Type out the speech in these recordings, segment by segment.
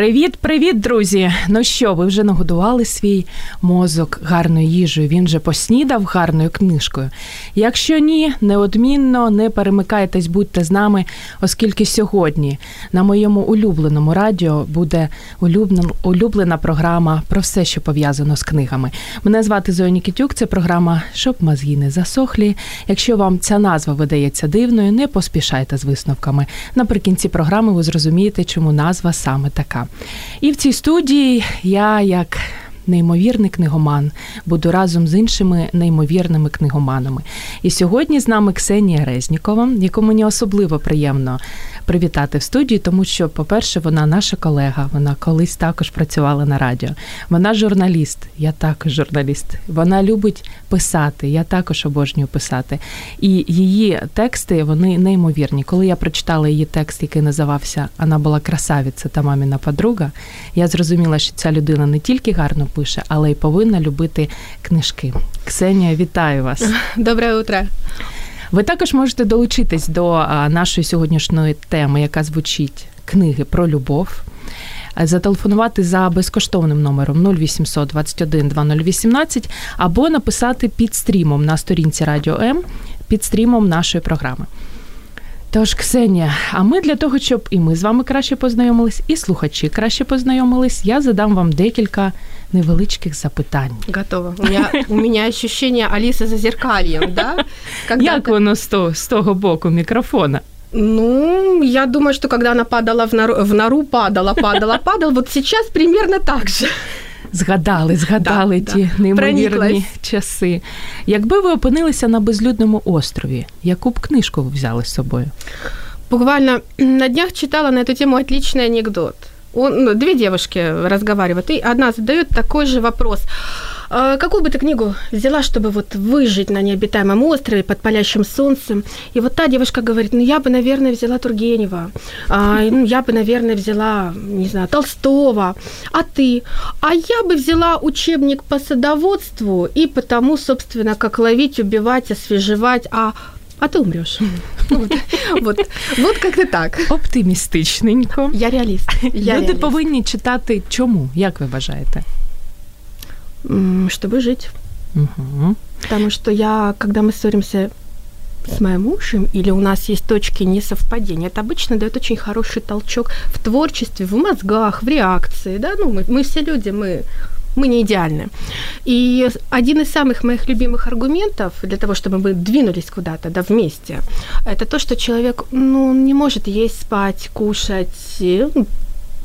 Привіт, привіт, друзі! Ну що, ви вже нагодували свій мозок гарною їжею? Він вже поснідав гарною книжкою. Якщо ні, неодмінно не перемикайтесь, будьте з нами, оскільки сьогодні на моєму улюбленому радіо буде улюблена, улюблена програма про все, що пов'язано з книгами. Мене звати Зоя Нікітюк, це програма Щоб мозги не засохлі. Якщо вам ця назва видається дивною, не поспішайте з висновками. Наприкінці програми ви зрозумієте, чому назва саме така. І в цій студії я як. Неймовірний книгоман буду разом з іншими неймовірними книгоманами. І сьогодні з нами Ксенія Резнікова, яку мені особливо приємно привітати в студії, тому що, по-перше, вона наша колега, вона колись також працювала на радіо. Вона журналіст, я також журналіст. Вона любить писати, я також обожнюю писати. І її тексти вони неймовірні. Коли я прочитала її текст, який називався Вона була красавиця та маміна подруга, я зрозуміла, що ця людина не тільки гарно але й повинна любити книжки. Ксенія, вітаю вас. Доброе утро. Ви також можете долучитись до нашої сьогоднішньої теми, яка звучить книги про любов. Зателефонувати за безкоштовним номером 0800 21 2018 або написати під стрімом на сторінці Радіо М під стрімом нашої програми. Тож, Ксенія, а ми для того, щоб і ми з вами краще познайомились, і слухачі краще познайомились, я задам вам декілька невеличких запитань. Готово. У меня, у ощущение Алисы за зеркальем, да? Когда Як воно з того, з того боку мікрофона? Ну, я думаю, что когда она падала в нору, в нору падала, падала, падала, вот сейчас примерно так же. Згадали, згадали да, ті да. неймовірні Прониклась. часи. Якби ви опинилися на безлюдному острові, яку б книжку ви взяли з собою? Буквально на днях читала на эту тему отличный анекдот. Он, ну, две девушки разговаривают, и одна задает такой же вопрос. А какую бы ты книгу взяла, чтобы вот выжить на необитаемом острове под палящим солнцем? И вот та девушка говорит, ну я бы, наверное, взяла Тургенева, а, ну я бы, наверное, взяла, не знаю, Толстого, а ты? А я бы взяла учебник по садоводству и потому, собственно, как ловить, убивать, освежевать, а а ти умреш. Вот, вот, вот как-то так. Оптимістичненько. Я реаліст. Я Люди реаліст. повинні читати чому? Як ви вважаєте? Чтобы жить. Угу. Потому что я, когда мы ссоримся с моим мужем, или у нас есть точки несовпадения, это обычно дает очень хороший толчок в творчестве, в мозгах, в реакции, да, ну, мы, мы все люди, мы мы не идеальны. И один из самых моих любимых аргументов для того, чтобы мы двинулись куда-то, да, вместе, это то, что человек, ну, не может есть, спать, кушать, ну,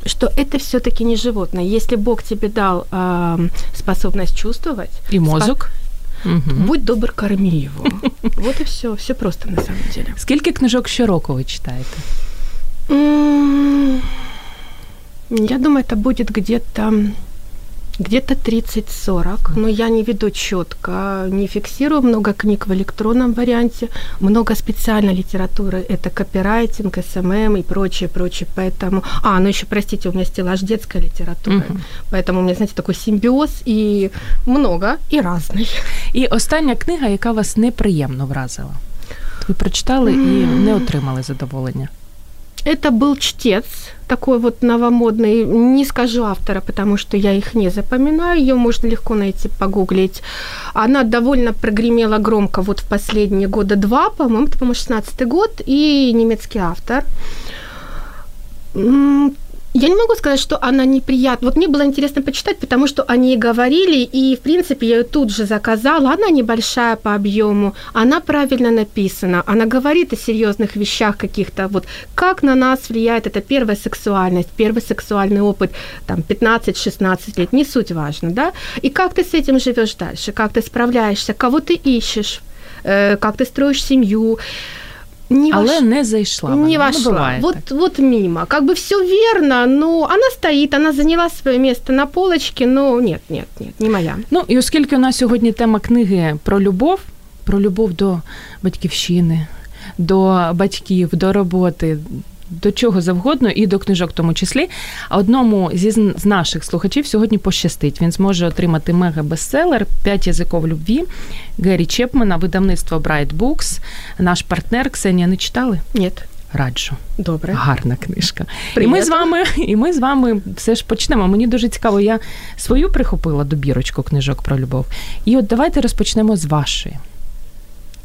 что это все-таки не животное. Если Бог тебе дал э, способность чувствовать и мозг, угу. будь добр, корми его. Вот и все, все просто на самом деле. Скільки книжок щороку ви читаєте? Я думаю, это будет где-то где-то 30-40, но я не веду четко, не фиксирую много книг в электронном варианте, много специальной литературы, это копирайтинг, СММ и прочее, прочее, поэтому... А, ну еще, простите, у меня стеллаж детской литературы, угу. поэтому у меня, знаете, такой симбиоз и много, и разный. І остання книга, яка вас неприємно вразила? Ви прочитали і не отримали задоволення? Это был чтец, такой вот новомодный. Не скажу автора, потому что я их не запоминаю. Ее можно легко найти, погуглить. Она довольно прогремела громко вот в последние года два, по-моему, это, по-моему, 16 год, и немецкий автор. Я не могу сказать, что она неприятна. Вот мне было интересно почитать, потому что они говорили, и, в принципе, я ее тут же заказала. Она небольшая по объему, она правильно написана, она говорит о серьезных вещах каких-то, вот как на нас влияет эта первая сексуальность, первый сексуальный опыт, там, 15-16 лет, не суть важно, да? И как ты с этим живешь дальше, как ты справляешься, кого ты ищешь, э, как ты строишь семью, не Але вош... не зайшла. Не вона. Ну, вошла. Ну, вот, вот мимо. Как бы все верно, но она стоит, она заняла своє місце на полочці, но нет, нет, нет, не моя. Ну і оскільки у нас сьогодні тема книги про любов, про любов до батьківщини, до батьків, до роботи, до чого завгодно, і до книжок, в тому числі. А одному зі з наших слухачів сьогодні пощастить. Він зможе отримати мега-бестселер «П'ять язиков любві Гері Чепмана, видавництво Bright Books. Наш партнер Ксенія не читали? Ні. Раджу. Добре. Гарна книжка. І ми з вами, і ми з вами все ж почнемо. Мені дуже цікаво, я свою прихопила добірочку книжок про любов. І от давайте розпочнемо з вашої.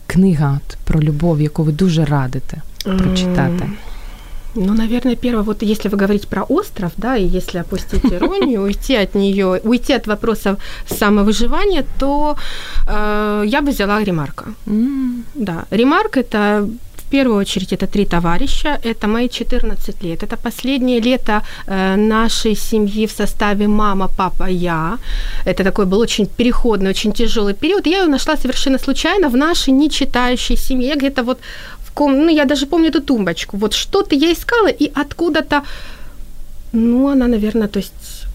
Книга про любов, яку ви дуже радите прочитати. М, Ну, наверное, первое, вот если вы говорите про остров, да, и если опустить иронию, уйти от нее, уйти от вопросов самовыживания, то э, я бы взяла ремарка. М, Да, ремарк это в первую очередь это три товарища, это мои 14 лет, это последнее лето э, нашей семьи в составе мама, папа, я. Это такой был очень переходный, очень тяжелый период. Я ее нашла совершенно случайно в нашей нечитающей семье. Где-то вот в ком, ну я даже помню эту тумбочку. Вот что-то я искала и откуда-то, ну она, наверное, то есть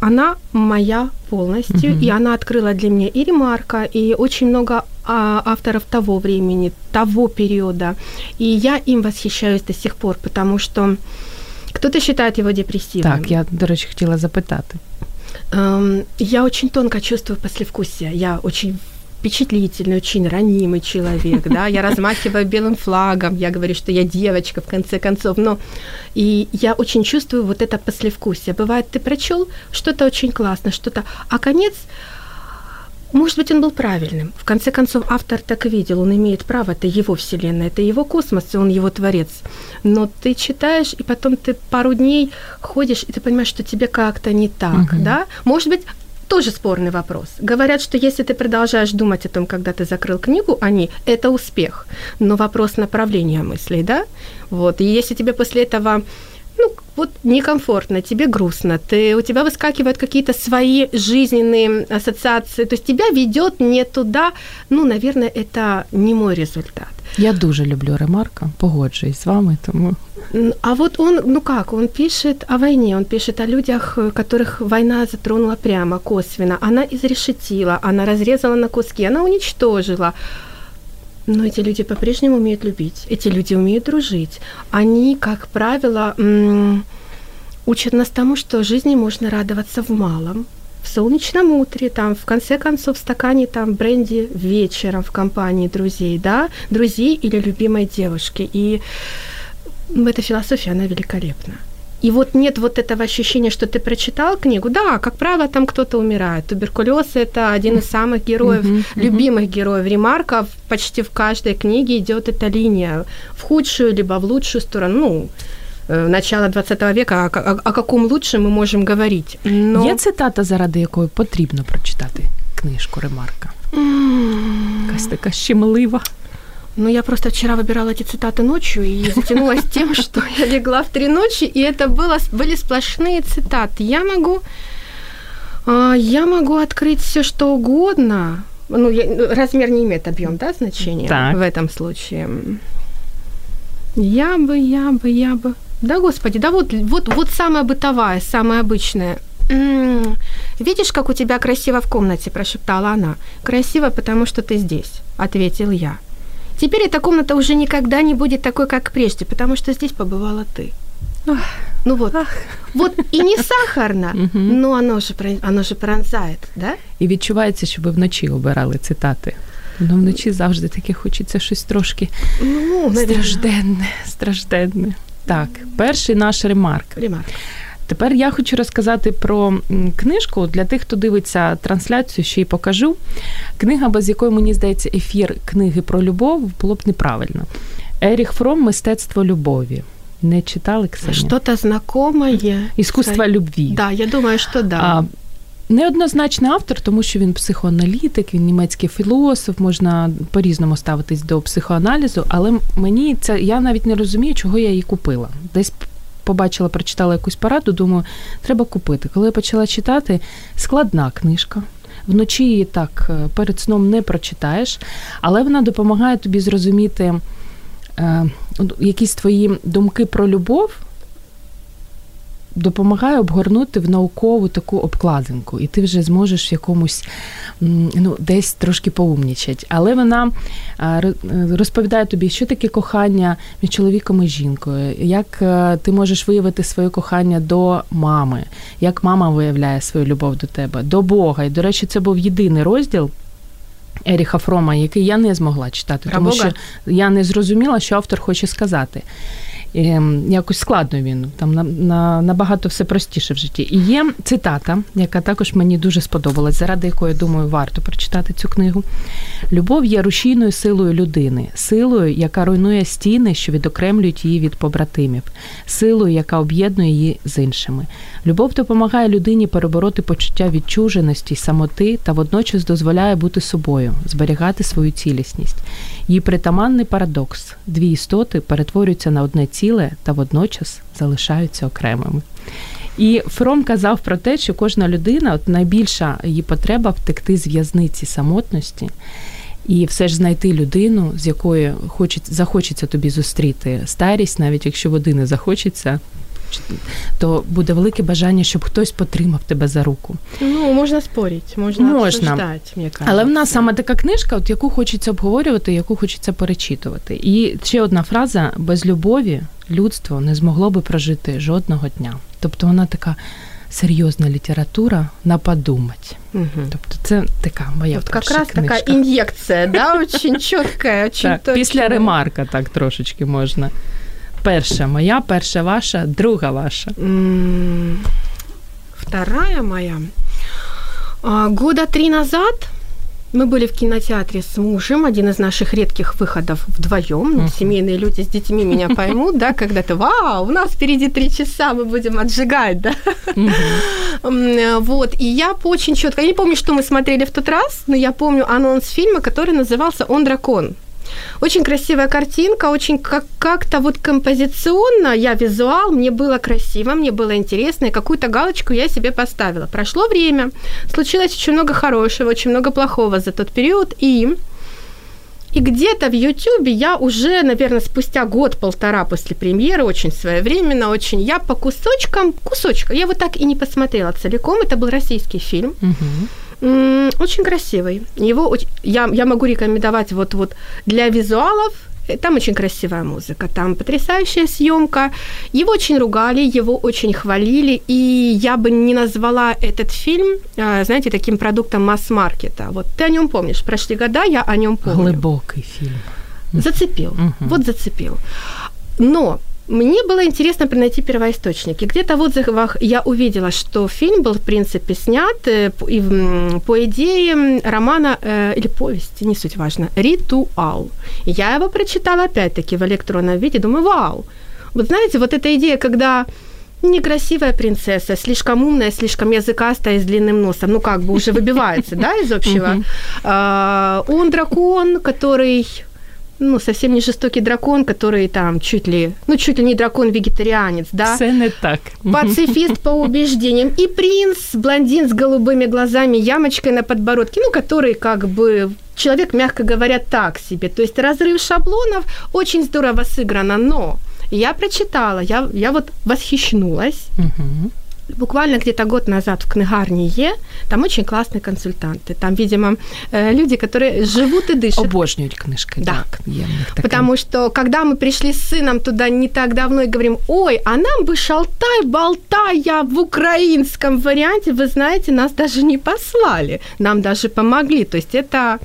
она моя полностью, Мгм. и она открыла для меня и ремарка, и очень много а, авторов того времени, того периода. И я им восхищаюсь до сих пор, потому что кто-то считает его депрессивным. Так, я, до речі, хотіла запитати. Эм, я очень тонко чувствую послевкусие. Я очень впечатлительный, очень ранимый человек, да, я размахиваю белым флагом, я говорю, что я девочка, в конце концов, но и я очень чувствую вот это послевкусие. Бывает, ты прочел что-то очень классно, что-то, а конец, может быть, он был правильным. В конце концов, автор так видел, он имеет право, это его вселенная, это его космос, и он его творец. Но ты читаешь, и потом ты пару дней ходишь, и ты понимаешь, что тебе как-то не так, Мгм. да? Может быть, тоже спорный вопрос. Говорят, что если ты продолжаешь думать о том, когда ты закрыл книгу, они это успех. Но вопрос направления мыслей, да? Вот. И если тебе после этого ну, вот некомфортно, тебе грустно, ты, у тебя выскакивают какие-то свои жизненные ассоциации, то есть тебя ведет не туда, ну, наверное, это не мой результат. Я дуже люблю ремарка, погоджуюсь з вами, тому А вот он, ну как, он пишет о войне, он пишет о людях, э, которых война затронула прямо, косвенно. Она изрешетила, она разрезала на куски, она уничтожила. Но эти люди по-прежнему умеют любить, эти люди умеют дружить. Они, как правило, учат нас тому, что жизни можно радоваться в малом, в солнечном утре, там, в конце концов, в стакане там бренди вечером в компании друзей, да, друзей или любимой девушки. И эта философия, она великолепна. И вот нет вот этого ощущения, что ты прочитал книгу. Да, как правило, там кто-то умирает. Туберкулез – это один из самых героев, Мгм, мгм. любимых героев Ремарка. Почти в каждой книге идет эта линия в худшую либо в лучшую сторону. Ну, э, начало 20 века, о, ка- о- о каком лучше мы можем говорить. Но... є цитата, заради якої потрібно прочитати книжку ремарка. М, Якась така щемлива. Ну, я просто вчера выбирала эти цитаты ночью и затянулась тем, что я легла в три ночи, и это было, были сплошные цитаты. Я могу, а, я могу открыть все, что угодно. Ну, я- ну, размер не имеет объем, да, значения Так. в этом случае. Я бы, я бы, я бы. Да, господи, да вот, вот, вот самая бытовая, самая обычная. Видишь, как у тебя красиво в комнате, прошептала она. Красиво, потому что ты здесь, ответил я. Теперь эта комната уже никогда не будет такой, как прежде, потому что здесь побывала ты. Ну вот, вот и не сахарно, Мгм. но оно же, про- оно же пронзает, да? І відчувається, що ви вночі обирали цитати. Ну, вночі завжди таке хочеться щось трошки Ну, наверное. стражденне, стражденне. Так, перший наш ремарк. Ремарк. Тепер я хочу розказати про книжку для тих, хто дивиться трансляцію, ще й покажу. Книга, без якої, мені здається, ефір книги про любов було б неправильно. Еріх Фром Мистецтво любові. Не читали Ксенія? Что-то знакомое. Іскусство любві. Да, я думаю, что да. А, неоднозначний автор, тому що він психоаналітик, він німецький філософ, можна по-різному ставитись до психоаналізу, але мені це я навіть не розумію, чого я її купила. Десь побачила, прочитала якусь пораду, думаю, треба купити. Коли я почала читати, складна книжка. Вночі її так е, перед сном не прочитаєш, але вона допомагає тобі зрозуміти е, якісь твої думки про любов, допомагає обгорнути в наукову таку обкладинку, і ти вже зможеш в якомусь ну, десь трошки поумнічать. Але вона розповідає тобі, що таке кохання між чоловіком і жінкою, як е, ти можеш виявити своє кохання до мами, як мама виявляє свою любов до тебе, до Бога. І, до речі, це був єдиний розділ. Еріха Фрома, який я не змогла читати, тому що я не зрозуміла, що автор хоче сказати. Ем, якось складно він там на, на набагато все простіше в житті. І є цитата, яка також мені дуже сподобалась, заради якої думаю, варто прочитати цю книгу. Любов є рушійною силою людини, силою, яка руйнує стіни, що відокремлюють її від побратимів, силою, яка об'єднує її з іншими. Любов допомагає людині перебороти почуття відчуженості, самоти та водночас дозволяє бути собою, зберігати свою цілісність. Її притаманний парадокс: дві істоти перетворюються на одне ціле та водночас залишаються окремими. І Фром казав про те, що кожна людина, от найбільша її потреба втекти з в'язниці самотності. І все ж знайти людину, з якою хочеться, захочеться тобі зустріти старість, навіть якщо води не захочеться, то буде велике бажання, щоб хтось потримав тебе за руку. Ну, можна спорити, можна можна. Обсуждати, мені Але в нас саме така книжка, от яку хочеться обговорювати, яку хочеться перечитувати. І ще одна фраза: без любові людство не змогло би прожити жодного дня. Тобто вона така. Серйозна література на подумать. Угу. Тобто це така моя От перша якраз книжка. така ін'єкція, да? Очень чітка, очень так, Після ремарка так трошечки можна. Перша моя, перша ваша, друга ваша. Вторая моя. Года три назад мы были в кинотеатре с мужем, один из наших редких выходов вдвоем. Uh-huh. Семейные люди с детьми меня поймут, да, когда ты, вау, у нас впереди три часа, мы будем отжигать, да. Вот, и я очень четко, я не помню, что мы смотрели в тот раз, но я помню анонс фильма, который назывался «Он дракон». Очень красивая картинка, очень как- как-то вот композиционно, я визуал, мне было красиво, мне было интересно, и какую-то галочку я себе поставила. Прошло время, случилось очень много хорошего, очень много плохого за тот период, и и где-то в Ютубе я уже, наверное, спустя год-полтора после премьеры, очень своевременно, очень, я по кусочкам, кусочкам, я вот так и не посмотрела целиком, это был российский фильм. Uh-huh. Очень красивый. Его я, я могу рекомендовать вот, вот для визуалов. Э, там очень красивая музыка, там потрясающая съемка. Его очень ругали, его очень хвалили, и я бы не назвала этот фильм, а, знаете, таким продуктом масс-маркета. Вот ты о нем помнишь, прошли года, я о нем помню. Глубокий фильм. Зацепил, uh-huh. вот зацепил. Но мне было интересно найти первоисточники. Где-то в отзывах я увидела, что фильм был, в принципе, снят э, и, по идее романа э, или повести, не суть важно, «Ритуал». Я его прочитала опять-таки в электронном виде, думаю, вау. Вот знаете, вот эта идея, когда некрасивая принцесса, слишком умная, слишком языкастая, с длинным носом, ну как бы уже выбивается, да, из общего. А, он дракон, который ну, совсем не жестокий дракон, который там чуть ли, ну, чуть ли не дракон-вегетарианец, да? Все не так. Пацифист по убеждениям. И принц, блондин с голубыми глазами, ямочкой на подбородке, ну, который как бы человек, мягко говоря, так себе. То есть разрыв шаблонов очень здорово сыграно, но я прочитала, я, я вот восхищнулась. Угу буквально где-то год назад в книгарне Е, там очень классные консультанты. Там, видимо, э, люди, которые живут и дышат. Обожнюють книжки. Да. Так, є Потому что, когда мы пришли с сыном туда не так давно и говорим, ой, а нам бы шалтай, болтая в украинском варианте, вы знаете, нас даже не послали, нам даже помогли. То есть это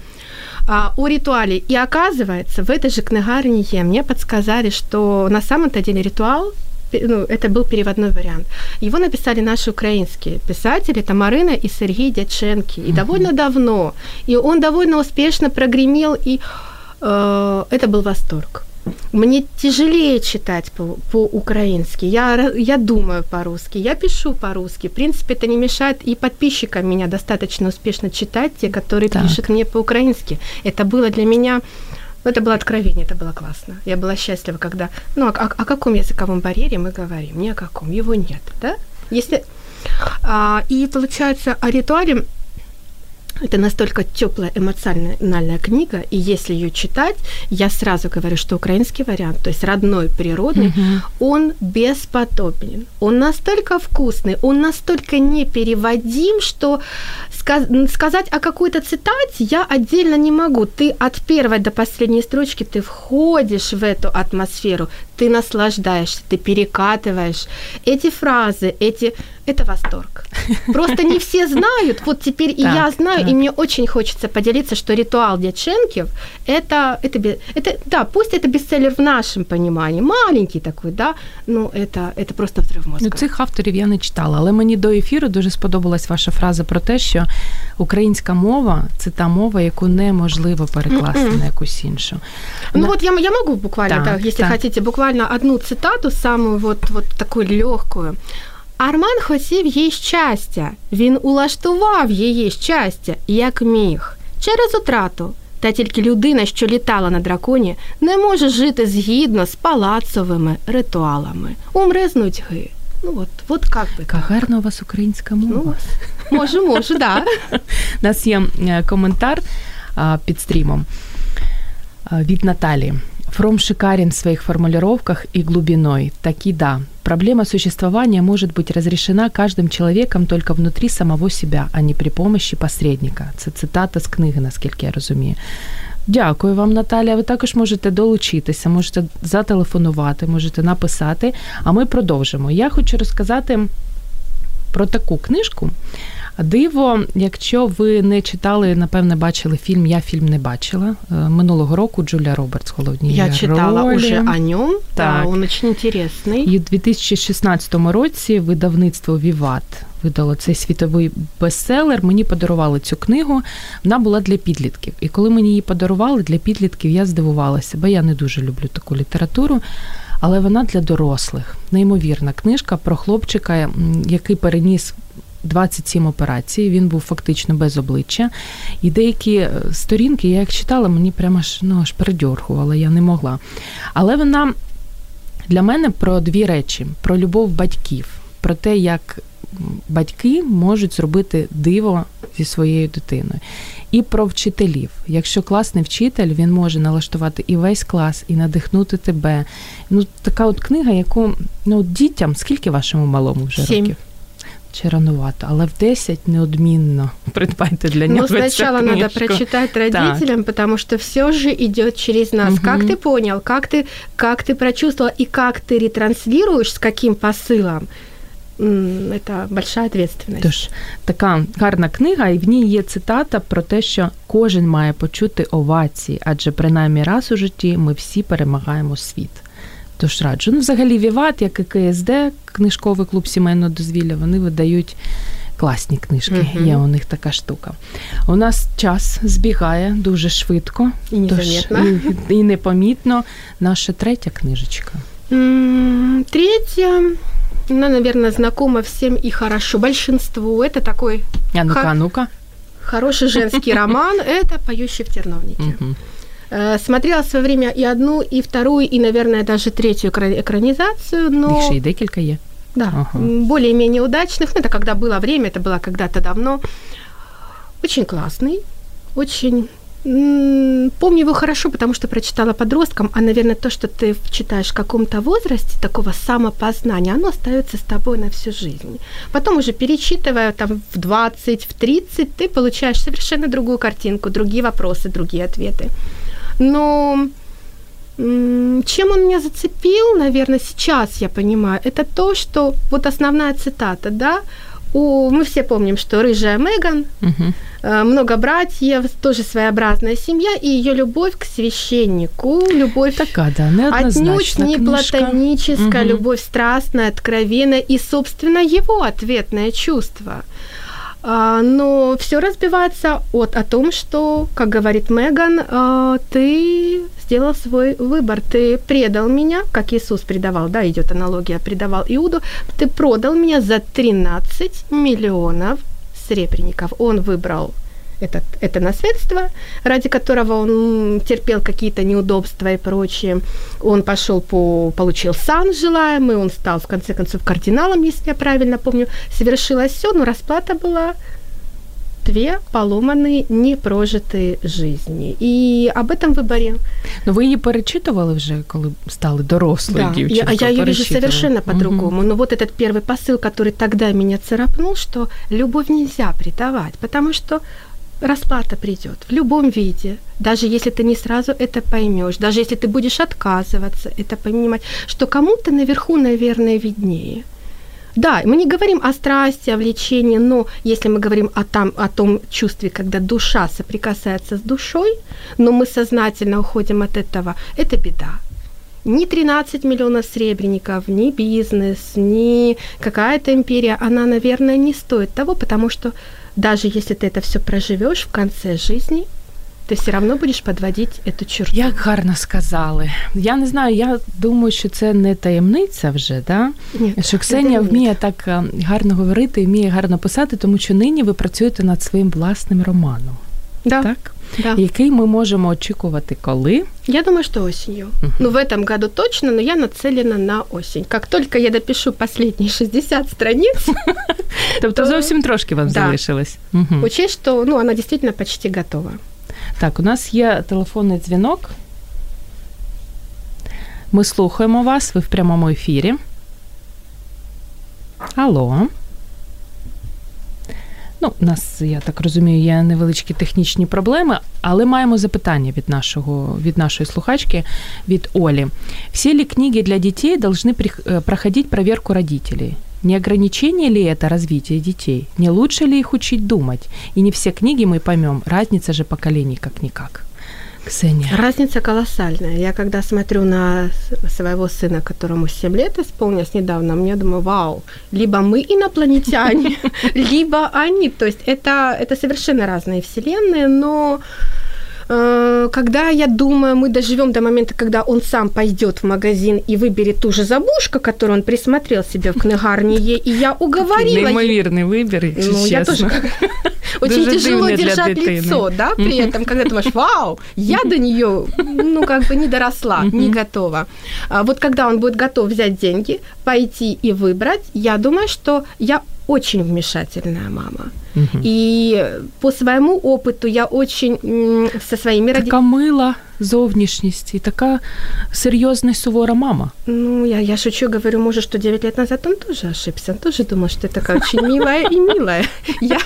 а, о ритуале. И оказывается, в этой же книгарне мне подсказали, что на самом-то деле ритуал ну, это был переводной вариант. Его написали наши украинские писатели, это Марина и Сергей Дяченки. И довольно давно. И он довольно успешно прогремел, и э, это был восторг. Мне тяжелее читать по- по-украински. Я, я думаю по-русски, я пишу по-русски. В принципе, это не мешает и подписчикам меня достаточно успешно читать, те, которые так. пишут мне по-украински. Это было для меня ну, это было откровение, это было классно. Я была счастлива, когда... Ну, о, о каком языковом барьере мы говорим? Ни о каком. Его нет, да? Если... А, и получается, о ритуале это настолько теплая эмоциональная книга, и если ее читать, я сразу говорю, что украинский вариант, то есть родной, природный, угу. он бесподобен. Он настолько вкусный, он настолько непереводим, что сказ- сказать о какой-то цитате я отдельно не могу. Ты от первой до последней строчки ты входишь в эту атмосферу, ты наслаждаешься, ты перекатываешь эти фразы, эти это восторг. Просто не все знают. Вот теперь и я знаю, и мне очень хочется поделиться, что ритуал Дяченків это, это, это, да, пусть это бестселлер в нашем понимании, маленький такой, да, но это, это просто взрыв мозга. Ну, цих авторів я не читала, але мені до ефіру дуже сподобалась ваша фраза про те, що українська мова це та мова, яку неможливо перекласти Mm-mm. на якусь іншу. Ну на... вот я, я могу буквально, так, так, если так. хотите, буквально одну цитату, самую вот, вот такую легкую. Арман хотів їй щастя, він улаштував її щастя, як міг, через утрату. Та тільки людина, що літала на драконі, не може жити згідно з палацовими ритуалами. Умре з нудьги. Ну от, от як би. Яка гарна у вас українська мова. Ну, можу, можу, да. У нас є е, коментар під стрімом від Наталі. Фром шикарен в своих формулировках и глубиной. Таки да. Проблема существования может быть разрешена каждым человеком только внутри самого себя, а не при помощи посередника. Це цитата з книги, наскільки я розумію. Дякую вам, Наталія. Ви також можете долучитися, можете зателефонувати, можете написати. А ми продовжимо. Я хочу розказати про таку книжку. Диво, якщо ви не читали, напевне, бачили фільм Я фільм не бачила е, минулого року. Джулія Робертс головні Я читала ролі. уже о ньому. Так, да, він дуже інтересний. І у 2016 році видавництво Віват видало цей світовий бестселер. Мені подарували цю книгу. Вона була для підлітків. І коли мені її подарували для підлітків, я здивувалася, бо я не дуже люблю таку літературу. Але вона для дорослих, неймовірна книжка про хлопчика, який переніс 27 операцій. Він був фактично без обличчя. І деякі е, сторінки, я як читала, мені прямо аж ну, аж передьоргувала, я не могла. Але вона для мене про дві речі: про любов батьків, про те, як батьки можуть зробити диво зі своєю дитиною. І про вчителів. Якщо класний вчитель, він може налаштувати і весь клас, і надихнути тебе. Ну, така от книга, яку ну, дітям, скільки вашому малому вже Сім. років? чи рановато, але в 10 неодмінно придбайте для нього. Ну, сначала цю надо прочитать родителям, так. потому что все же идет через нас. Угу. Как ты понял, как ты, как ты прочувствовал и как ты ретранслируешь, с каким посылом, це большая ответственность. Тож така гарна книга, і в ній є цитата про те, що кожен має почути овації, адже принаймні раз у житті ми всі перемагаємо світ. Тож раджу. Ну, взагалі, Віват, як і КСД, книжковий клуб сімейного дозвілля, вони видають класні книжки. Uh-huh. Є у них така штука. У нас час збігає дуже швидко і тож, і, і непомітно. Наша третя книжечка. Mm, третья, она, наверное, знакома всем и хорошо. Большинству. Это такой... А ну-ка, х- ну-ка. Хороший женский роман. Это «Поющий в терновнике». Э, смотрела в свое время и одну, и вторую, и, наверное, даже третью экранизацию, но... Их и декілька є. Да, ага. более-менее удачных. Ну, это когда было время, это было когда-то давно. Очень классный, очень... Помню его хорошо, потому что прочитала подросткам, а, наверное, то, что ты читаешь в каком-то возрасте, такого самопознания, оно остается с тобой на всю жизнь. Потом уже перечитывая там в 20, в 30, ты получаешь совершенно другую картинку, другие вопросы, другие ответы. Но чем он меня зацепил, наверное, сейчас я понимаю, это то, что вот основная цитата, да, у, мы все помним, что рыжая Меган, угу. много братьев, тоже своеобразная семья, и ее любовь к священнику, любовь Такая, да, отнюдь не книжка. платоническая, угу. любовь страстная, откровенная, и, собственно, его ответное чувство – но все разбивается от, о том, что, как говорит Меган, а, ты сделал свой выбор, ты предал меня, как Иисус предавал, да, идет аналогия, предавал Иуду, ты продал меня за 13 миллионов сребреников. Он выбрал это, это наследство, ради которого он терпел какие-то неудобства и прочее. Он пошел по, получил сан желаемый, он стал в конце концов кардиналом, если я правильно помню. Совершилось все, но расплата была две поломанные, непрожитые жизни. И об этом выборе. Но вы її перечитували вже, коли стали дорослою да, Я, я ее вижу совершенно по-другому. Угу. Но вот этот первый посыл, который тогда меня царапнул, что любовь нельзя предавать, потому что расплата придет в любом виде, даже если ты не сразу это поймешь, даже если ты будешь отказываться это понимать, что кому-то наверху, наверное, виднее. Да, мы не говорим о страсти, о влечении, но если мы говорим о, там, о том чувстве, когда душа соприкасается с душой, но мы сознательно уходим от этого, это беда. Ни 13 миллионов сребреников, ни бизнес, ни какая-то империя, она, наверное, не стоит того, потому что даже если ты это все проживешь в конце жизни, ти все равно будеш підводити эту черту. Як гарно сказали. Я не знаю, я думаю, що це не таємниця вже, да? Ні, що Ксенія вміє так е, гарно говорити вміє гарно писати, тому що нині ви працюєте над своїм власним романом. Да. Так? Да. Який ми можемо очікувати коли? Я думаю, что осенью. Uh-huh. Ну, в этом году точно, но я нацелена на осень. Как только я допишу последние 60 страниц... Тобто зовсім трошки вам залишилось. Учесть, что ну, она действительно почти готова. Так, у нас є телефонний дзвінок. Ми слухаємо вас, ви в прямому ефірі. Алло. Ну, у нас, я так розумію, є невеличкі технічні проблеми, але маємо запитання від нашого, від нашої слухачки, від Олі. Всі ли книги для дітей должны э, проходить проверку родителей? Не ограничение ли это развитие детей? Не лучше ли их учить думать? И не все книги мы поймем. Разница же поколений как-никак. Ксения. Разница колоссальная. Я когда смотрю на своего сына, которому 7 лет исполнилось недавно, мне думаю, вау, либо мы инопланетяне, либо они. То есть это, это совершенно разные вселенные, но когда я думаю, мы доживем до момента, когда он сам пойдет в магазин и выберет ту же забушку, которую он присмотрел себе в книгарне, и я уговорила... Неимоверный выбор, если ну, честно. Я тоже очень тяжело держать лицо, да, при этом, когда думаешь, вау, я до нее, ну, как бы не доросла, не готова. А вот когда он будет готов взять деньги, пойти и выбрать, я думаю, что я очень вмешательная мама. Угу. И по своему опыту я очень со своими родителями... Мила зовнішність і така серйозна сувора мама. Ну, я, я шучу, говорю, может, что 9 лет назад он тоже ошибся. Он тоже думал, что ты такая очень милая и милая. Я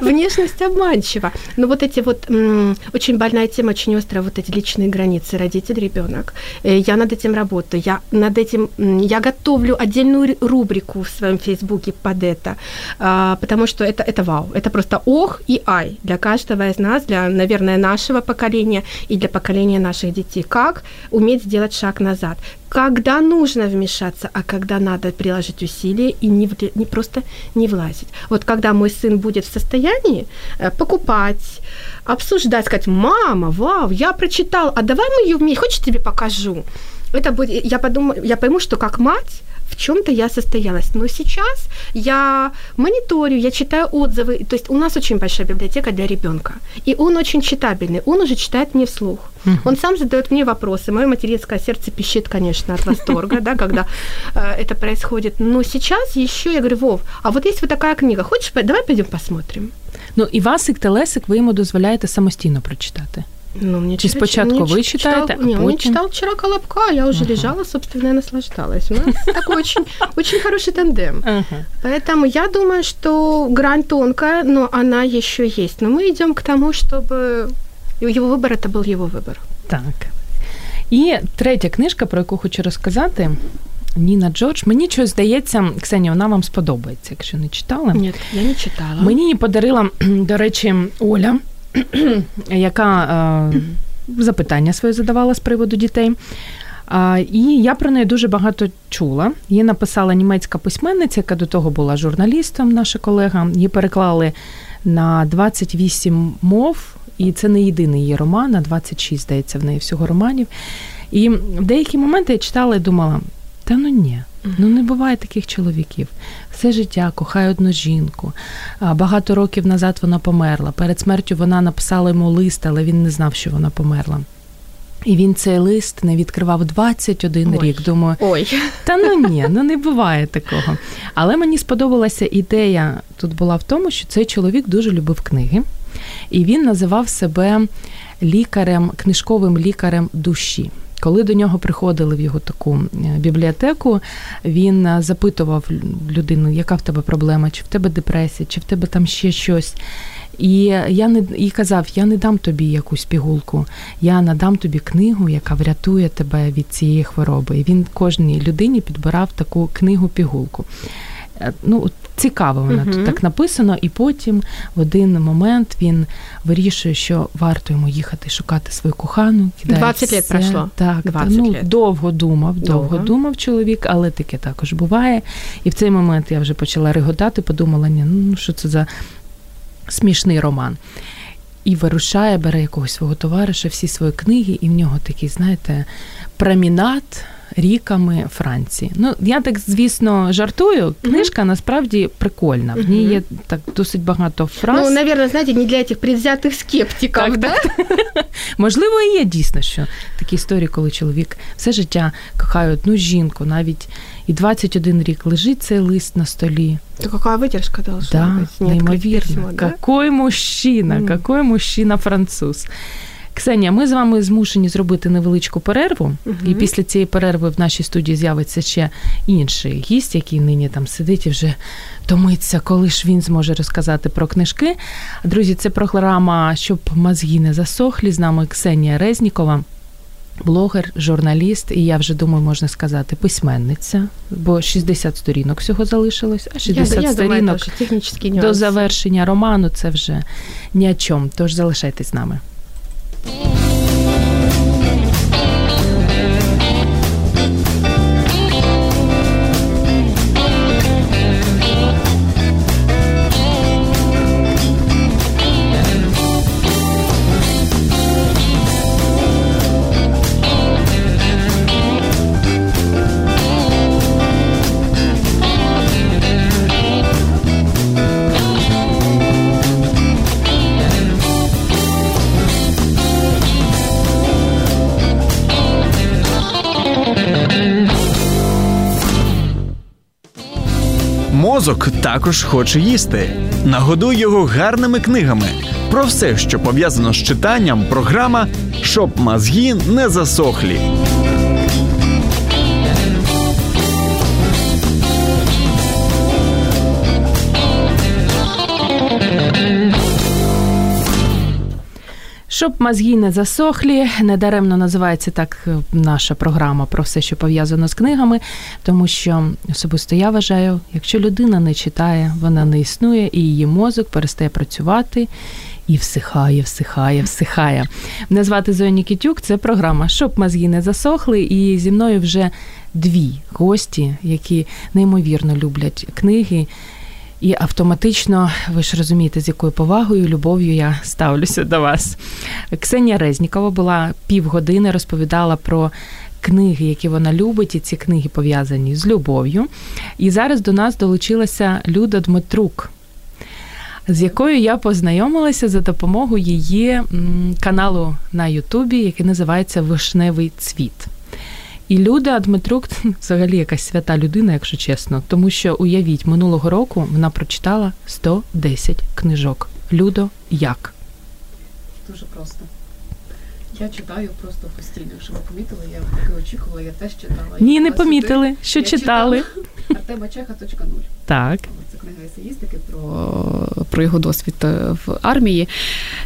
Внешность обманчива. Но вот эти вот м- очень больная тема, очень острая, вот эти личные границы родитель, ребенок. Э, я над этим работаю. Я над этим, я готовлю отдельную рубрику в своем фейсбуке под это, а, потому что это, это вау. Это просто ох и ай для каждого из нас, для, наверное, нашего поколения и для поколения наших детей. Как уметь сделать шаг назад? когда нужно вмешаться, а когда надо приложить усилия и не, не просто не влазить. Вот когда мой сын будет в состоянии э, покупать, обсуждать, сказать, мама, вау, я прочитал, а давай мы ее вместе, хочешь тебе покажу? Это будет, я подумаю, я пойму, что как мать в чем-то я состоялась. Но сейчас я мониторю, я читаю отзывы. То есть у нас очень большая библиотека для ребенка. И он очень читабельный. Он уже читает мне вслух. Uh-huh. Он сам задает мне вопросы. Мое материнское сердце пищит, конечно, от восторга, да, когда э, это происходит. Но сейчас еще я говорю, Вов, а вот есть вот такая книга. Хочешь, давай пойдем посмотрим. Ну, і Васик Телесик ви йому дозволяєте самостійно прочитати. Ну, мне Чи спочатку мне вы читаете, читал, а не, потом... он читал вчера Колобка, я уже uh-huh. лежала, собственно, и наслаждалась. У нас такой очень, очень хороший тандем. Uh-huh. Поэтому я думаю, что грань тонкая, но она еще есть. Но мы идем к тому, чтобы его выбор это был его выбор. Так. І третя книжка, про яку хочу розказати. Ніна Джордж. Мені щось здається, Ксенія, вона вам сподобається, якщо не читала. Ні, я не читала. Мені її подарила, до речі, Оля. яка е, запитання своє задавала з приводу дітей. І я про неї дуже багато чула. Її написала німецька письменниця, яка до того була журналістом, наша колега. Її переклали на 28 мов, і це не єдиний її роман, а 26, здається, в неї всього романів. І деякі моменти я читала і думала: та ну ні, Ну не буває таких чоловіків. Все життя кохає одну жінку. Багато років назад вона померла. Перед смертю вона написала йому лист, але він не знав, що вона померла. І він цей лист не відкривав 21 Ой. рік. Думаю, Ой. та ну ні, ну не буває такого. Але мені сподобалася ідея тут була в тому, що цей чоловік дуже любив книги, і він називав себе лікарем, книжковим лікарем душі. Коли до нього приходили в його таку е, бібліотеку, він е, запитував людину, яка в тебе проблема, чи в тебе депресія, чи в тебе там ще щось. І я не і казав: я не дам тобі якусь пігулку, я надам тобі книгу, яка врятує тебе від цієї хвороби. І він кожній людині підбирав таку книгу-пігулку. Е, ну, цікаво вона uh тут так написано, і потім в один момент він вирішує, що варто йому їхати шукати свою кохану. 20 років пройшло. Так, 20 ну, лет. довго думав, довго, довго думав чоловік, але таке також буває. І в цей момент я вже почала реготати, подумала, ні, ну що це за смішний роман. І вирушає, бере якогось свого товариша, всі свої книги, і в нього такий, знаєте, промінат ріками Франції. Ну, я так, звісно, жартую. Книжка mm-hmm. насправді прикольна. В ній є так досить багато фраз. Ну, навірно, знаєте, не для цих предвзятих скептиків, так, да? Можливо, і є дійсно, що такі історії, коли чоловік все життя кохає одну жінку, навіть і 21 рік лежить цей лист на столі. То яка витяжка должна да, быть? Неймовірно. Да? Какой мужчина, mm. какой мужчина француз. Ксенія, ми з вами змушені зробити невеличку перерву, угу. і після цієї перерви в нашій студії з'явиться ще інший гість, який нині там сидить і вже томиться, коли ж він зможе розказати про книжки. Друзі, це програма, щоб мозги не засохлі. З нами Ксенія Резнікова. Блогер, журналіст, і я вже думаю, можна сказати, письменниця, бо 60 сторінок всього залишилось, а 60 я, я сторінок думаю, до завершення роману це вже ні о чому. Тож залишайтесь з нами. Hey. Мозок також хоче їсти. Нагодуй його гарними книгами. Про все, що пов'язано з читанням, програма щоб мозги не засохлі. Щоб мозги не засохлі, недаремно називається так е, наша програма про все, що пов'язано з книгами, тому що особисто я вважаю, якщо людина не читає, вона не існує, і її мозок перестає працювати. І всихає, всихає, всихає. Мене звати Зоя Нікітюк, це програма Щоб мозги не засохли. І зі мною вже дві гості, які неймовірно люблять книги. І автоматично, ви ж розумієте, з якою повагою, любов'ю я ставлюся до вас. Ксенія Резнікова була півгодини, розповідала про книги, які вона любить, і ці книги пов'язані з любов'ю. І зараз до нас долучилася Люда Дмитрук. З якою я познайомилася за допомогою її каналу на Ютубі, який називається Вишневий цвіт. І Люда Дмитрук взагалі якась свята людина, якщо чесно, тому що уявіть, минулого року вона прочитала 110 книжок. Людо, як? Дуже просто. Я читаю просто постійно. Якщо ви помітили, я поки очікувала, я теж читала. Ні, не помітили, що я читали. Артема Чеха точка нуль. Так. Це книга есеїстики про про його досвід е, в армії.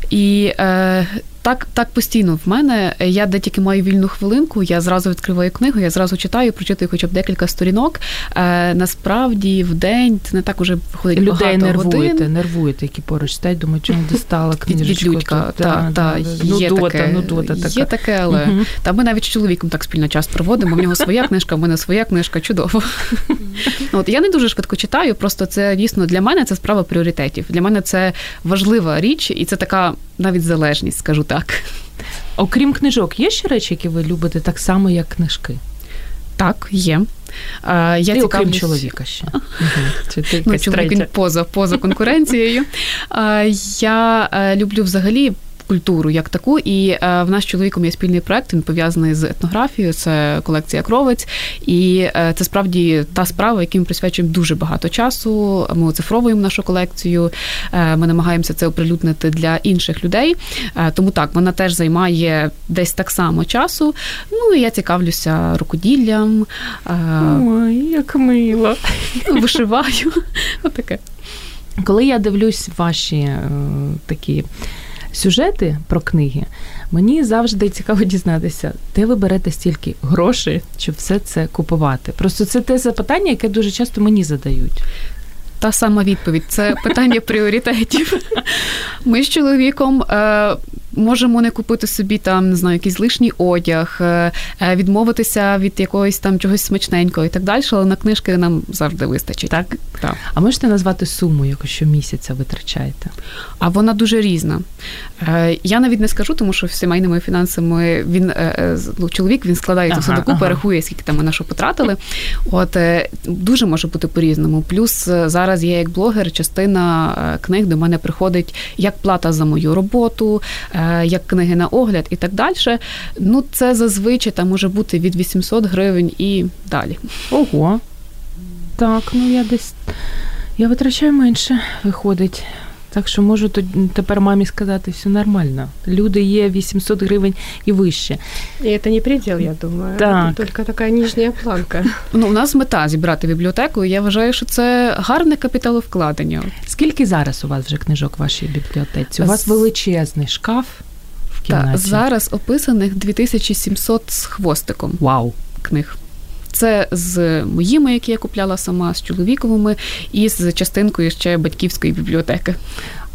І е, так так постійно в мене. Я де тільки маю вільну хвилинку, я зразу відкриваю книгу, я зразу читаю, прочитаю хоча б декілька сторінок. Е, Насправді в день це не так уже виходить Людей багато нервуєте, годин. нервуєте, які поруч стоять, думають, чому дістала книжечку. Від та, та, та, ну, є дота, таке, ну, дота така. Є таке, але uh та ми навіть з чоловіком так спільно час проводимо. В нього своя книжка, в мене своя книжка, чудово. От Я не дуже швидко читаю, просто це дійсно для мене це справа пріоритетів. Для мене це важлива річ, і це така навіть залежність, скажу так. Окрім книжок, є ще речі, які ви любите так само, як книжки? Так, є. Я І окрім чоловіка ще. ну, чоловік поза поза конкуренцією. Я е, люблю взагалі культуру як таку. І е, в нас з чоловіком є спільний проект. Він пов'язаний з етнографією. Це колекція кровець, і е, це справді та справа, яким присвячуємо дуже багато часу. Ми оцифровуємо нашу колекцію. Е, ми намагаємося це оприлюднити для інших людей. Тому так вона теж займає десь так само часу. Ну і я цікавлюся рукоділлям. Ой, як мило. Вишиваю. Отаке. Коли я дивлюсь ваші такі сюжети про книги, Мені завжди цікаво дізнатися, де ви берете стільки грошей, щоб все це купувати. Просто це те запитання, яке дуже часто мені задають. Та сама відповідь це питання пріоритетів. Ми з чоловіком е, можемо не купити собі там, не знаю, якийсь лишній одяг, е, е, відмовитися від якогось там чогось смачненького і так далі, але на книжки нам завжди вистачить. Так? Так. А можете назвати суму, яку щомісяця витрачаєте? А вона дуже різна. Е, я навіть не скажу, тому що сімейними фінансами він ну, чоловік він складає ага, все докупи, ага. рахує, скільки там ми на що потратили. От дуже може бути по-різному. Плюс зараз я як блогер, частина книг до мене приходить як плата за мою роботу, як книги на огляд і так далі. Ну, це зазвичай там може бути від 800 гривень і далі. Ого. Так, ну я десь я витрачаю менше, виходить. Так що можу тепер мамі сказати, все нормально. Люди є 800 гривень і вище. І це не приділ, я думаю. Так. Це тільки така нижня планка. Ну, у нас мета зібрати бібліотеку, і я вважаю, що це гарне капіталовкладення. Скільки зараз у вас вже книжок в вашій бібліотеці? У вас величезний шкаф в кімнаті? Так, зараз описаних 2700 з хвостиком. Вау! Книг. Це з моїми, які я купляла сама, з чоловіковими, і з частинкою ще батьківської бібліотеки.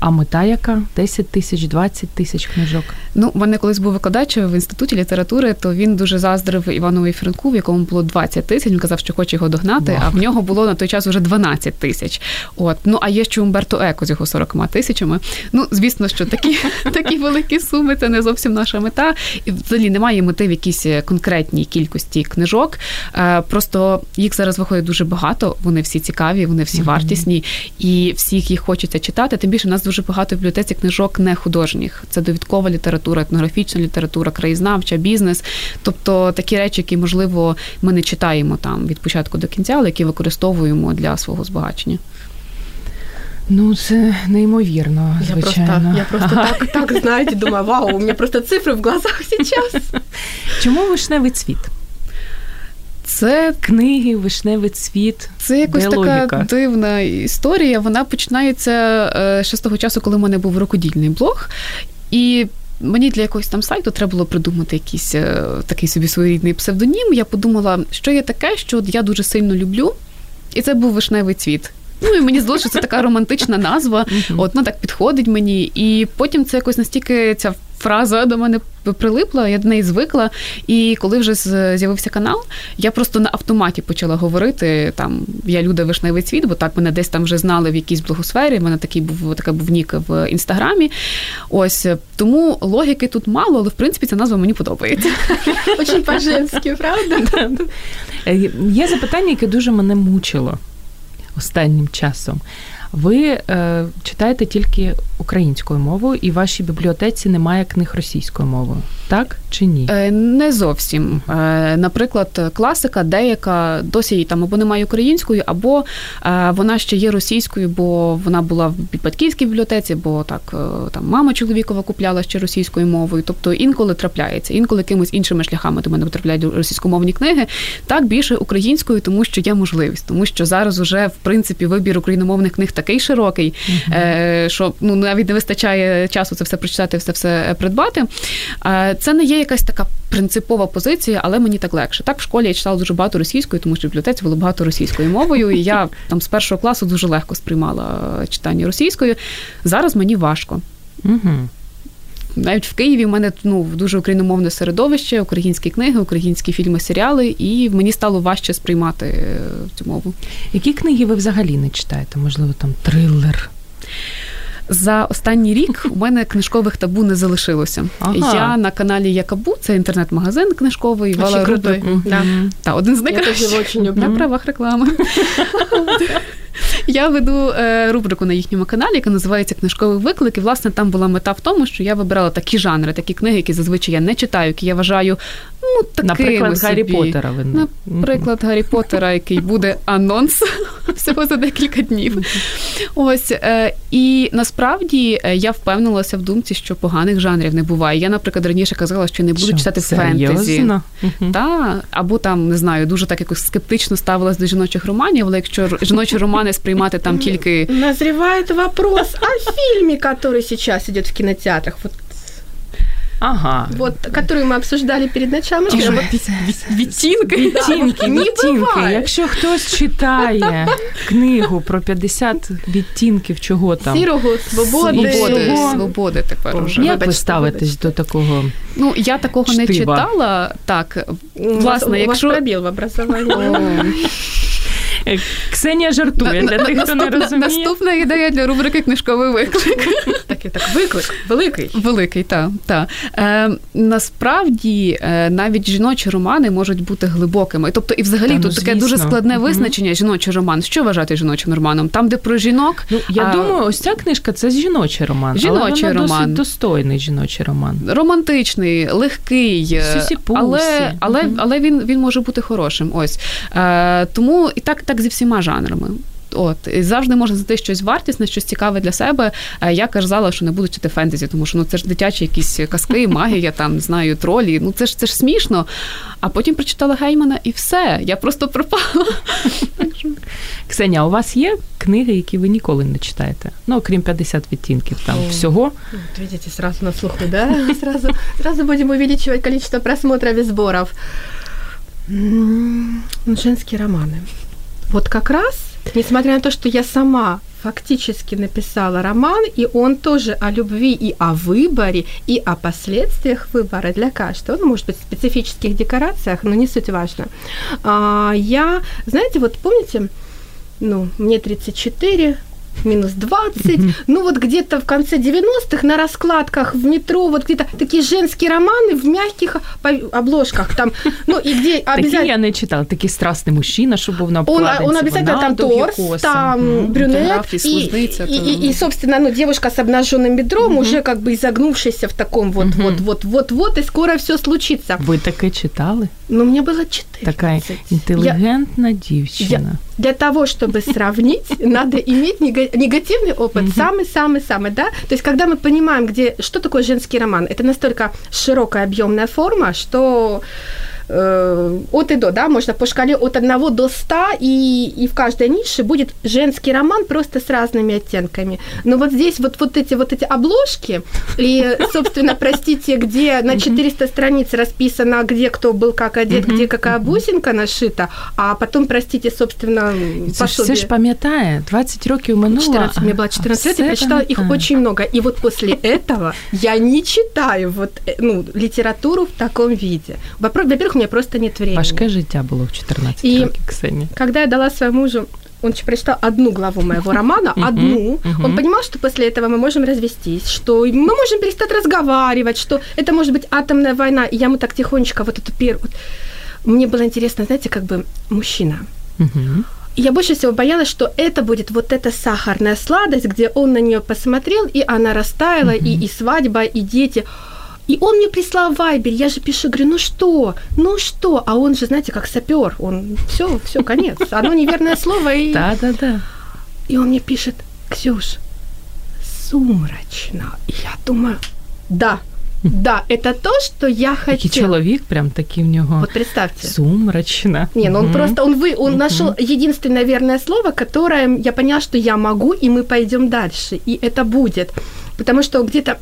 А мета яка? 10 тисяч, 20 тисяч книжок. Ну, в мене колись був викладач в інституті літератури, то він дуже заздрив Іванові Франку, в якому було 20 тисяч. Він казав, що хоче його догнати, wow. а в нього було на той час вже 12 тисяч. От ну а є ще Умберто Еко з його 40 тисячами. Ну, звісно, що такі такі великі суми це не зовсім наша мета. І взагалі немає мети в якійсь конкретній кількості книжок. Е, просто їх зараз виходить дуже багато. Вони всі цікаві, вони всі вартісні, і всіх їх хочеться читати. Тим більше у нас дуже багато в бібліотеці книжок не художніх. Це довідкова література, етнографічна література, краєзнавча, бізнес. Тобто такі речі, які, можливо, ми не читаємо там від початку до кінця, але які використовуємо для свого збагачення. Ну, це неймовірно. звичайно. Я просто, я просто так, так, знаєте, думаю, вау, у мене просто цифри в глазах зараз. Чому вишневий цвіт? Це книги, вишневий цвіт. Це якось така логіка? дивна історія. Вона починається е, ще з того часу, коли в мене був рукодільний блог. І мені для якогось там сайту треба було придумати якийсь е, такий собі своєрідний псевдонім. Я подумала, що є таке, що я дуже сильно люблю, і це був вишневий цвіт. Ну і мені здалося, що це така романтична назва. От ну так підходить мені. І потім це якось настільки ця фраза до мене прилипла, я до неї звикла. І коли вже з'явився канал, я просто на автоматі почала говорити там я Люда Вишневий цвіт, бо так мене десь там вже знали в якійсь блогосфері. У мене такий був така був нік в інстаграмі. Ось тому логіки тут мало, але в принципі ця назва мені подобається. Очень по-женськи, правда? Е, є запитання, яке дуже мене мучило останнім часом. Ви е, читаєте тільки українською мовою, і в вашій бібліотеці немає книг російською мовою, так чи ні? Е, Не зовсім. Е, Наприклад, класика, деяка досі її там або немає українською, або е, вона ще є російською, бо вона була в батьківській бібліотеці, бо так там мама чоловікова купляла ще російською мовою. Тобто інколи трапляється, інколи якимись іншими шляхами до мене потрапляють російськомовні книги. Так більше українською, тому що є можливість, тому що зараз уже в принципі вибір україномовних книг такий широкий, uh що ну навіть не вистачає часу це все прочитати, все все придбати. Це не є якась така принципова позиція, але мені так легше. Так в школі я читала дуже багато російською, тому що в бібліотеці було багато російською мовою, і я там з першого класу дуже легко сприймала читання російською. Зараз мені важко. Угу навіть в Києві в мене ну дуже україномовне середовище, українські книги, українські фільми, серіали, і мені стало важче сприймати е, цю мову. Які книги ви взагалі не читаєте? Можливо, там трилер? За останній рік у мене книжкових табу не залишилося. Ага. Я на каналі Якабу, це інтернет-магазин книжковий, вела рубрику. Да. Та один з найкращих на правах реклами. Я веду е, рубрику на їхньому каналі, яка називається Книжковий виклик. І власне там була мета в тому, що я вибирала такі жанри, такі книги, які зазвичай я не читаю, які я вважаю ну такими Наприклад, собі. Гаррі Поттера. Ви... Наприклад, Гаррі Поттера, який буде анонс всього за декілька днів. Ось е, і насправді е, я впевнилася в думці, що поганих жанрів не буває. Я, наприклад, раніше казала, що не буду що, читати фентезі. Та, або там не знаю, дуже так якось скептично ставилась до жіночих романів, але якщо жіночі романи сприймати там тільки назріває вопрос о фільмі, який зараз йде в кінотеатрах. Ага. Вот, которую мы обсуждали перед началом. Відтінки. Відтінки, відтінки. Якщо хтось читає книгу про 50 відтінків чого там. Сірого, свободи. Свободи, свободи тепер уже. Як ви ставитесь до такого? Ну, я такого не читала. Так, власне, якщо... У вас пробіл в образованні. Ксенія жартує для тих, хто не розуміє. Наступна ідея для рубрики Книжковий виклик. Так, так, виклик, великий. Великий, так. Та. Е, насправді е, навіть жіночі романи можуть бути глибокими. Тобто, і взагалі Та, тут ну, таке дуже складне визначення жіночий роман. Що вважати жіночим романом? Там, де про жінок. Ну, я а, думаю, ось ця книжка це жіночий роман. Жіночий але вона роман. досить достойний жіночий роман. Романтичний, легкий, е, але, але, Мгм. але він, він може бути хорошим. Ось. Е, тому і так, так зі всіма жанрами. От і завжди можна знайти щось вартісне, щось цікаве для себе. Е, Я казала, що не буду читати фентезі, тому що ну це ж дитячі якісь казки, магія, там не знаю, тролі. Ну це ж це ж смішно. А потім прочитала Геймана і все. Я просто пропала. Ксенія, а у вас є книги, які ви ніколи не читаєте? Ну, окрім 50 відтінків там О. всього. Вот видите, сразу на слуху, да? Сразу, сразу будем увеличивать количество просмотров и сборов. М, ну, Женские романы. Вот как раз, несмотря на то, что я сама фактически написала роман, и он тоже о любви и о выборе, и о последствиях выбора для каждого, ну, может быть, в специфических декорациях, но не суть важно. А, я, знаете, вот помните, ну, мне 34, минус 20, ну вот где-то в конце 90-х на раскладках в метро, вот где-то такие женские романы в мягких по- обложках там, ну и где Такі обязательно... я не читала. Такий страстний мужчина, що був на Он, обкладинці. он обязательно вона там довгі торс, коси. там Мгм. брюнет, фотографии, и, слезница, и, то- и, и, собственно, ну, девушка с обнаженным бедром, уже как бы изогнувшаяся в таком вот, Мгм. вот, вот, вот, вот, и скоро все случится. Ви таке читали? Но мне было 14. Така інтелігентна дівчина. Для того, чтобы сравнить, надо иметь нега- негативный опыт, самый-самый-самый, да? То есть, когда мы понимаем, где, что такое женский роман, это настолько широкая объемная форма, что э, от и до, да, можно по шкале от 1 до 100, и, и в каждой нише будет женский роман просто с разными оттенками. Но вот здесь вот, вот, эти, вот эти обложки, и, собственно, простите, где на 400 страниц расписано, где кто был как одет, где какая бусинка нашита, а потом, простите, собственно, Це ж все ж пам'ятає, 20 років минуло. 14, а- мне было 14 а лет, я все прочитала их пам'ятає. очень много. И вот после этого я не читаю вот, э, ну, литературу в таком виде. Вопро- Во-первых, у меня просто нет времени. Важке життя було в 14 І- років, Ксенія. Когда я дала своему мужу, он ч- прочитал одну главу моего романа, Мгм, одну, мгм. он понимал, что после этого мы можем развестись, что мы можем перестать разговаривать, что это может быть атомная война. И я ему так тихонечко вот эту первую... Мне было интересно, знаете, как бы мужчина, Мгм. И я больше всего боялась, что это будет вот эта сахарная сладость, где он на нее посмотрел, и она растаяла, и, и свадьба, и дети. И он мне прислал вайбер, я же пишу, говорю, ну что, ну что? А он же, знаете, как сапер, он все, все, конец. Одно неверное слово, и, Да-да-да. и он мне пишет, Ксюш, сумрачно. И я думаю, да, да, это то, что я Такий хотела. чоловік, прям такий в нього Вот представьте. сумрачна. Не, ну он Мгм. просто, он, вы, он Мгм. нашел единственное верное слово, которое я поняла, что я могу, и мы пойдем дальше, и это будет. Потому что где-то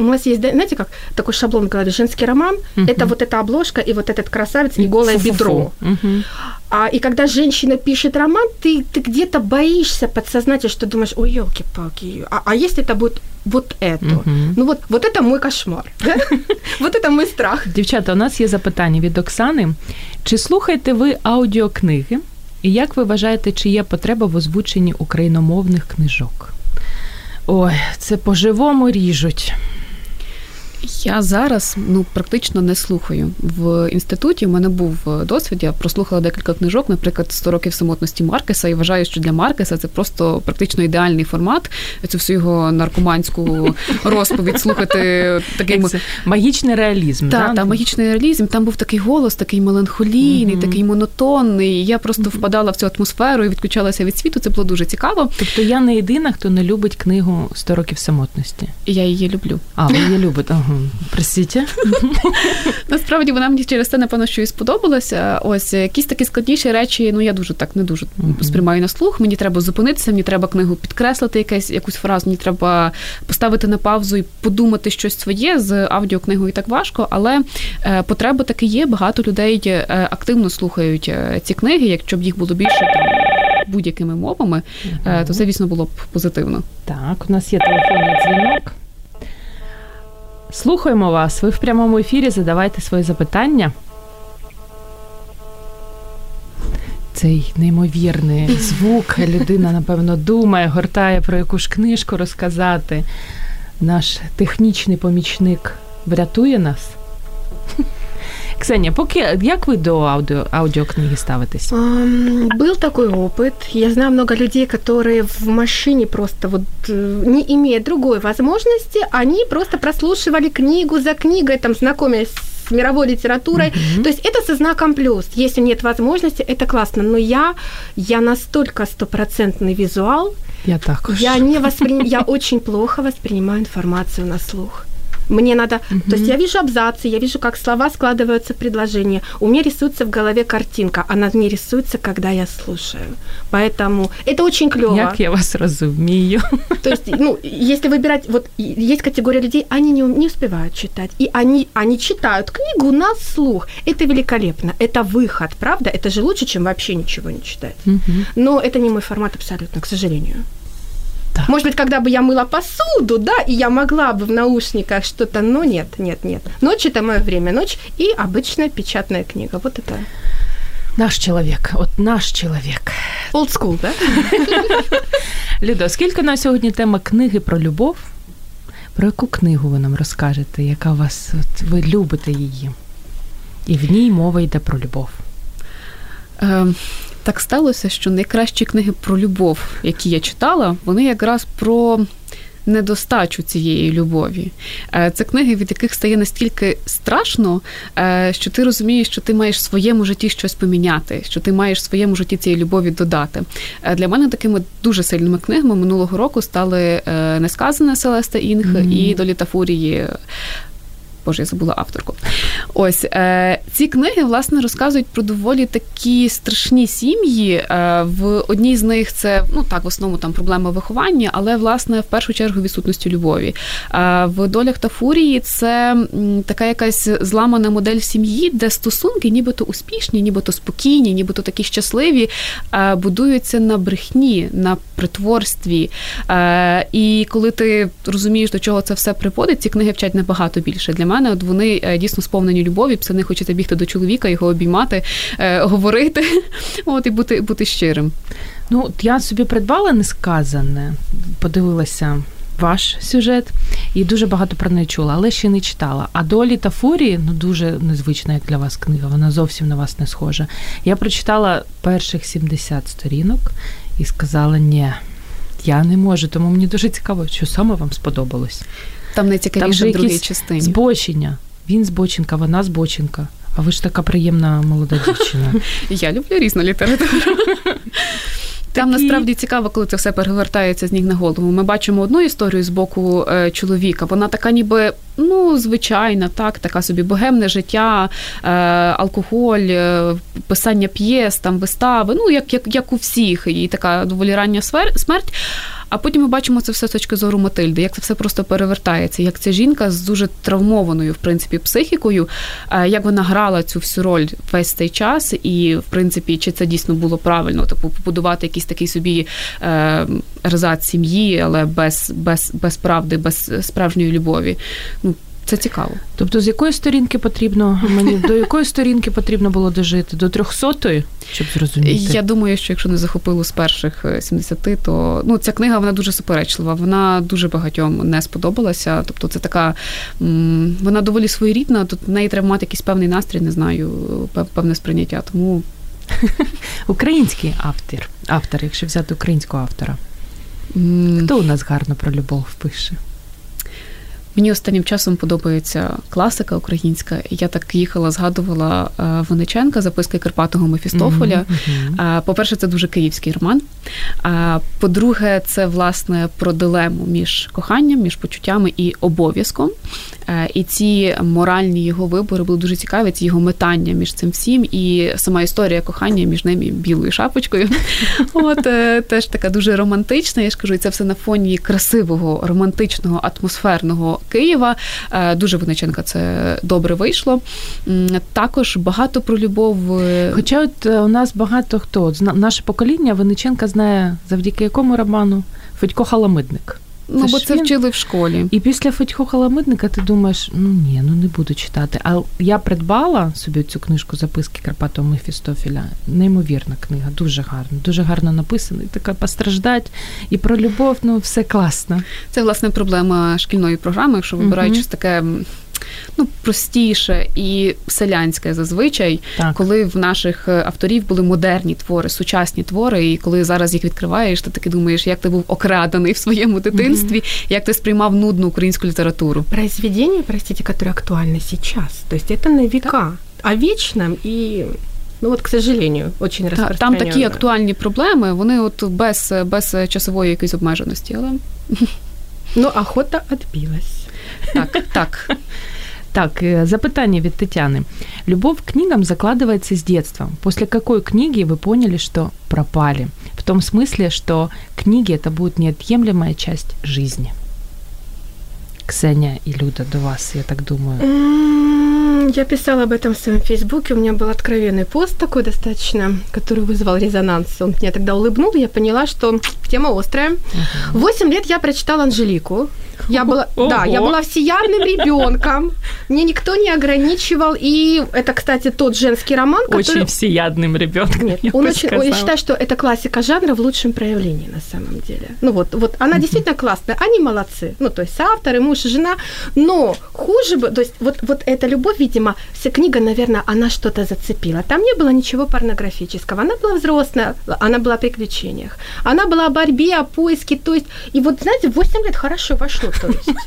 у нас есть, да, знаете, как такой шаблон в голове, женский роман, Мгм. это вот эта обложка, и вот этот красавец, и голое Фу-фу-фу. бедро. Мгм. А, и когда женщина пишет роман, ты, ты где-то боишься подсознательно, что думаешь, ой, елки-палки, а, а если это будет вот это? Мгм. Ну вот, вот это мой кошмар. да? Вот это мой страх. Дівчата, у нас є запитання від Оксани. Чи слухаєте ви аудіокниги? І як ви вважаєте, чи є потреба в озвученні україномовних книжок? Ой, це по-живому ріжуть. Я зараз ну практично не слухаю. В інституті в мене був е, досвід. Я прослухала декілька книжок, наприклад, «100 років самотності Маркеса, і вважаю, що для Маркеса це просто практично ідеальний формат. Цю всю його наркоманську розповідь слухати таким. Магічний реалізм. Так, да? там магічний реалізм, там був такий голос, такий меланхолійний, такий монотонний. Я просто впадала в цю атмосферу і відключалася від світу. Це було дуже цікаво. Тобто я не єдина, хто не любить книгу «100 років самотності. Я її люблю. А, ви її любите. Ага. Простите? Насправді вона мені через те, напевно, що і сподобалася. Ось якісь такі складніші речі, ну я дуже так не дуже сприймаю на слух. Мені треба зупинитися, мені треба книгу підкреслити, якась якусь фразу, мені треба поставити на паузу і подумати щось своє з аудіокнигою так важко, але е, потреба таки є. Багато людей е, активно слухають е, ці книги. Якщо б їх було більше там будь-якими мовами, угу. то це, звісно, було б позитивно. Так, у нас є телефонний дзвінок. Слухаємо вас. Ви в прямому ефірі задавайте свої запитання. Цей неймовірний звук. Людина, напевно, думає, гортає про якусь книжку розказати. Наш технічний помічник врятує нас. Ксения, поки як ви до аудио, аудиокниги ставитесь? Um, был такой опыт. Я знаю много людей, которые в машине просто вот не имея другой возможности, они просто прослушивали книгу за книгой, там знакомясь с мировой литературой. Mm-hmm. То есть это со знаком плюс. Если нет возможности, это классно. Но я, я настолько стопроцентный визуал. Я так. Я не воспри... я очень плохо воспринимаю информацию на слух. Мне надо... Угу. То есть я вижу абзацы, я вижу, как слова складываются в предложение. У меня рисуется в голове картинка, она не рисуется, когда я слушаю. Поэтому это очень клево. Як я вас разумею. То есть, ну, если выбирать... Вот есть категория людей, они не, не успевают читать. И они, они читают книгу на слух. Это великолепно. Это выход, правда? Это же лучше, чем вообще ничего не читать. Угу. Но это не мой формат абсолютно, к сожалению. Так. Может быть, когда бы я мыла посуду, да, и я могла бы в наушниках что-то, но нет, нет, нет. Ночь это мое время, ночь и обычная печатная книга. Вот это. Наш чоловік, от наш чоловік. Old school, да? Людо, скільки на сьогодні тема книги про любов? Про яку книгу ви нам розкажете, яка у вас, от ви любите її? І в ній мова йде про любов. так сталося, що найкращі книги про любов, які я читала, вони якраз про. Недостачу цієї любові. Е, це книги, від яких стає настільки страшно, е, що ти розумієш, що ти маєш в своєму житті щось поміняти, що ти маєш в своєму житті цієї любові додати. Е, для мене такими дуже сильними книгами минулого року стали Несказане Селеста Інг mm-hmm. і Доліта Фурії Боже, я забула авторку. Ось е, ці книги власне розказують про доволі такі страшні сім'ї. Е, в одній з них це ну так в основному там проблема виховання, але власне в першу чергу відсутності любові. Е, в долях та фурії це така якась зламана модель сім'ї, де стосунки, нібито успішні, нібито спокійні, нібито такі щасливі, е, будуються на брехні, на притворстві. Е, і коли ти розумієш, до чого це все приводить, ці книги вчать набагато більше для мене. От вони е, дійсно сповнені любові, псани хочеться бігти до чоловіка, його обіймати, е, говорити, от і бути бути щирим. Ну, я собі придбала несказане, подивилася. Ваш сюжет, і дуже багато про неї чула, але ще не читала. А долі та фурії ну дуже незвична, як для вас книга. Вона зовсім на вас не схожа. Я прочитала перших 70 сторінок і сказала: ні, я не можу, тому мені дуже цікаво, що саме вам сподобалось. Там найцікавіше в другій частині. Збочення. Він збочинка, вона збочинка. А ви ж така приємна молода дівчина. Я люблю різну літературу. Там Такі... насправді цікаво, коли це все перевертається з ніг на голову. Ми бачимо одну історію з боку е, чоловіка. Вона така, ніби ну звичайна, так, така собі богемне життя, е, алкоголь, е, писання п'єс, там вистави. Ну як як, як у всіх, і така доволі рання смерть. А потім ми бачимо це все з точки зору Матильди, як це все просто перевертається, як ця жінка з дуже травмованою, в принципі, психікою, е, як вона грала цю всю роль весь цей час, і в принципі, чи це дійсно було правильно, типу побудувати якийсь такий собі е, резат сім'ї, але без, без, без правди, без справжньої любові. Ну, це цікаво. Тобто, з якої сторінки потрібно мені до якої сторінки потрібно було дожити? До трьохсотої, щоб зрозуміти? Я думаю, що якщо не захопило з перших 70, е, то ну ця книга вона дуже суперечлива. Вона дуже багатьом не сподобалася. Тобто, це така вона доволі своєрідна. Тут в неї треба мати якийсь певний настрій, не знаю, певне сприйняття. Тому український автор, автор, якщо взяти українського автора. Хто у нас гарно про любов пише? Мені останнім часом подобається класика українська. Я так їхала, згадувала е, Вониченка, записки Карпатого Мефістофоля. Mm-hmm. По-перше, це дуже київський роман. А по-друге, це власне про дилему між коханням, між почуттями і обов'язком. І ці моральні його вибори були дуже цікаві. Ці його метання між цим всім, і сама історія кохання між ними білою шапочкою. От теж така дуже романтична. Я ж кажу, і це все на фоні красивого, романтичного, атмосферного Києва. Дуже Винниченка це добре вийшло. Також багато про любов. Хоча, от у нас багато хто наше покоління Винниченка знає завдяки якому роману Федько Халамидник. Ну, бо це він. вчили в школі. І після Федько Халамидника ти думаєш, ну ні, ну не буду читати. А я придбала собі цю книжку записки Карпатого Мефістофіля. Неймовірна книга, дуже гарна, дуже гарно написана. І така постраждать. І про любов, ну все класно. Це власне проблема шкільної програми, якщо вибирають щось таке ну, простіше і селянське зазвичай, так. коли в наших е, авторів були модерні твори, сучасні твори, і коли зараз їх відкриваєш, ти таки думаєш, як ти був окрадений в своєму дитинстві, mm-hmm. як ти сприймав нудну українську літературу. Произведення, простите, яке актуальне сейчас. То есть это на века, так. о вечном и Ну от, к сожалению, очень Та, Там такі актуальні проблеми, вони от без без часової якоїсь обмеженості. але... Ну, охота відбилась. Так, так. Так, э, запытание від Тетяны. Любовь к книгам закладывается с детства. После какой книги вы поняли, что пропали? В том смысле, что книги это будет неотъемлемая часть жизни. Ксения и Люда, до вас, я так думаю. Я писала об этом в своем фейсбуке. У меня был откровенный пост такой достаточно, который вызвал резонанс. Он меня тогда улыбнул, я поняла, что тема острая. Восемь uh-huh. лет я прочитала Анжелику. Я была, да, я была всеядным ребенком. Мне никто не ограничивал. И это, кстати, тот женский роман, который... Очень всеядным ребенком. Нет, я он очень, я считаю, что это классика жанра в лучшем проявлении на самом деле. Ну вот, вот она действительно классная. Они молодцы. Ну, то есть авторы, муж и жена. Но хуже бы, то есть вот, вот эта любовь, видимо, вся книга, наверное, она что-то зацепила. Там не было ничего порнографического. Она была взрослая, она была о приключениях. Она была о борьбе, о поиске. То есть, и вот, знаете, 8 лет хорошо вошло то есть.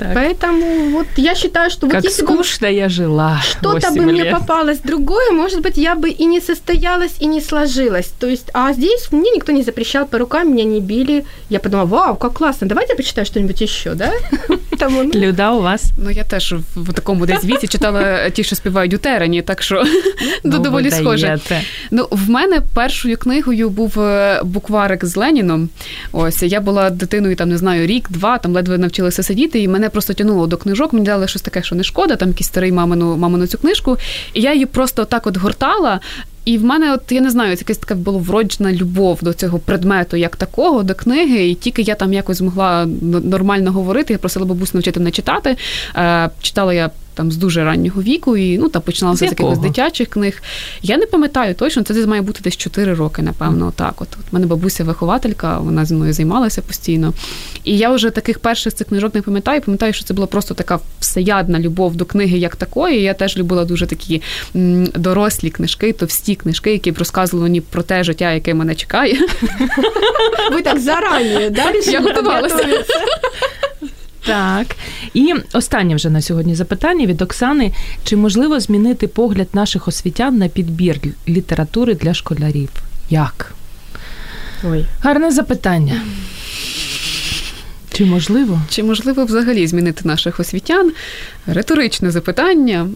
Так. Поэтому вот я считаю, что как вот если скучно бы я жила. Что-то бы мне попалось другое, может быть, я бы и не состоялась, и не сложилась. То есть, а здесь мне никто не запрещал по рукам, меня не били. Я подумала, вау, как классно, давайте я почитаю что-нибудь еще, да? Тому, ну. Люда, у вас? Ну, я теж в такому десь віці читала ті, що співають у терені, так що ну, доволі схоже. Ну, в мене першою книгою був е, букварик з Леніном. Ось я була дитиною, там не знаю, рік-два, там ледве навчилася сидіти, і мене просто тянуло до книжок. Мені дали щось таке, що не шкода, там якийсь старий мамину мамину цю книжку. І я її просто так от гортала. І в мене, от я не знаю, якась така була вроджена любов до цього предмету, як такого, до книги. І тільки я там якось змогла нормально говорити, я просила бабусю навчити мене читати. Е, Читала я там з дуже раннього віку, і ну та починалося з якихось дитячих книг. Я не пам'ятаю точно, це десь має бути десь 4 роки, напевно. Mm. Так, от У мене бабуся вихователька, вона зі мною займалася постійно. І я вже таких перших цих книжок не пам'ятаю. Пам'ятаю, що це була просто така всеядна любов до книги, як такої. Я теж любила дуже такі м, дорослі книжки, товсті книжки, які б розказували мені про те життя, яке мене чекає. Ви так зарані, да? Я готувалася. Так. І останнє вже на сьогодні запитання від Оксани: чи можливо змінити погляд наших освітян на підбір літератури для школярів? Як? Ой. Гарне запитання. Чи можливо? Чи можливо взагалі змінити наших освітян? Риторичне запитання.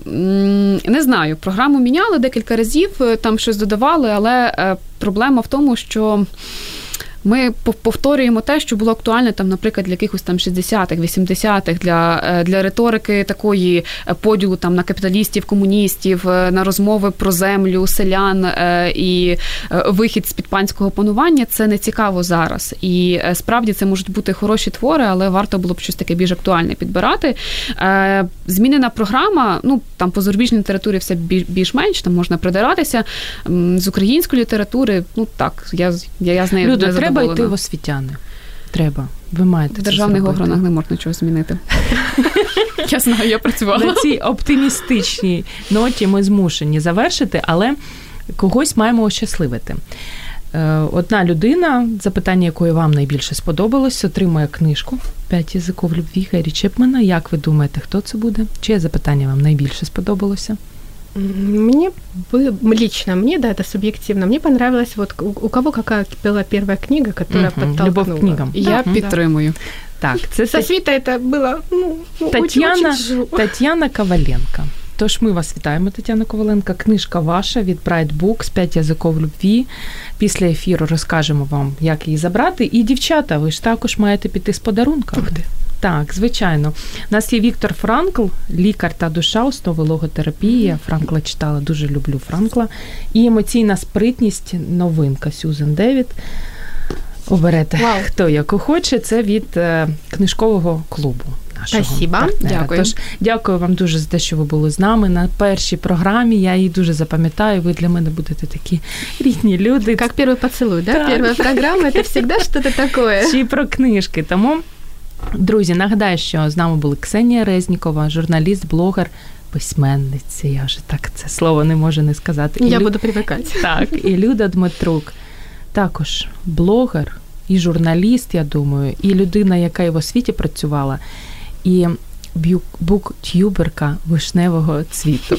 Не знаю. Програму міняли декілька разів, там щось додавали, але е, проблема в тому, що. Ми повторюємо те, що було актуальне там, наприклад, для якихось там 60-х, 80-х, для е, для риторики такої е, поділу там на капіталістів, комуністів, е, на розмови про землю, селян і вихід з під панського панування. Це не цікаво зараз. І справді це можуть бути хороші твори, але варто було б щось таке більш актуальне підбирати. Змінена програма, ну там по зарубіжній літературі все більш-менш там можна придиратися. З української літератури, ну так, я я, я з нею Люди, не треба йти в освітяни. Треба. Ви маєте в державних огранах не можна чого змінити. Я знаю, я працювала. На цій оптимістичній ноті ми змушені завершити, але когось маємо ощасливити. Е, одна людина, запитання якої вам найбільше сподобалось, отримує книжку «П'ять язиків любві» Гері Чепмана. Як ви думаєте, хто це буде? Чиє запитання вам найбільше сподобалося? Мне лично мне, да, это субъективно, мне понравилось вот у, у кого какая была первая книга, которая угу, подтолкнула. Любовь к книгам. Я да, підтримую. Так, це Со світа це було ну, Тетяна, очень, Тетяна Коваленко. Тож ми вас вітаємо, Тетяна Коваленко. Книжка ваша від Bright Books «П'ять язиков любві. Після ефіру розкажемо вам, як її забрати. І дівчата, ви ж також маєте піти з подарунками. Ух ти. Так, звичайно. У нас є Віктор Франкл, лікар та душа, основи логотерапії. Франкла читала, дуже люблю Франкла. І емоційна спритність, новинка Сюзен Девід. Оберете, Вау. хто яку хоче. Це від е, книжкового клубу. Спасибо. Дякую. Тож дякую вам дуже за те, що ви були з нами на першій програмі. Я її дуже запам'ятаю. Ви для мене будете такі рідні люди. Как первый поцелуй, да? Так. Первая программа это всегда что-то такое. Чи про книжки. Тому, друзі, нагадаю, що з нами були Ксенія Резнікова, журналіст, блогер, письменниця. Я вже так це слово не можу не сказати. І Я Лю- буду привыкать. Так, і Люда Дмитрук, також блогер і журналіст, я думаю, і людина, яка і в освіті працювала, і буктюберка вишневого цвіту.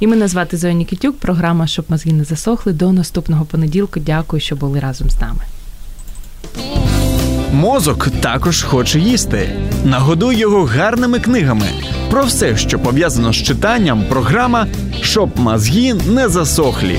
І мене звати Зоя Нікітюк, програма Щоб мозги не засохли. До наступного понеділку. Дякую, що були разом з нами. Мозок також хоче їсти. Нагодуй його гарними книгами. Про все, що пов'язано з читанням, програма Щоб мозги не засохлі.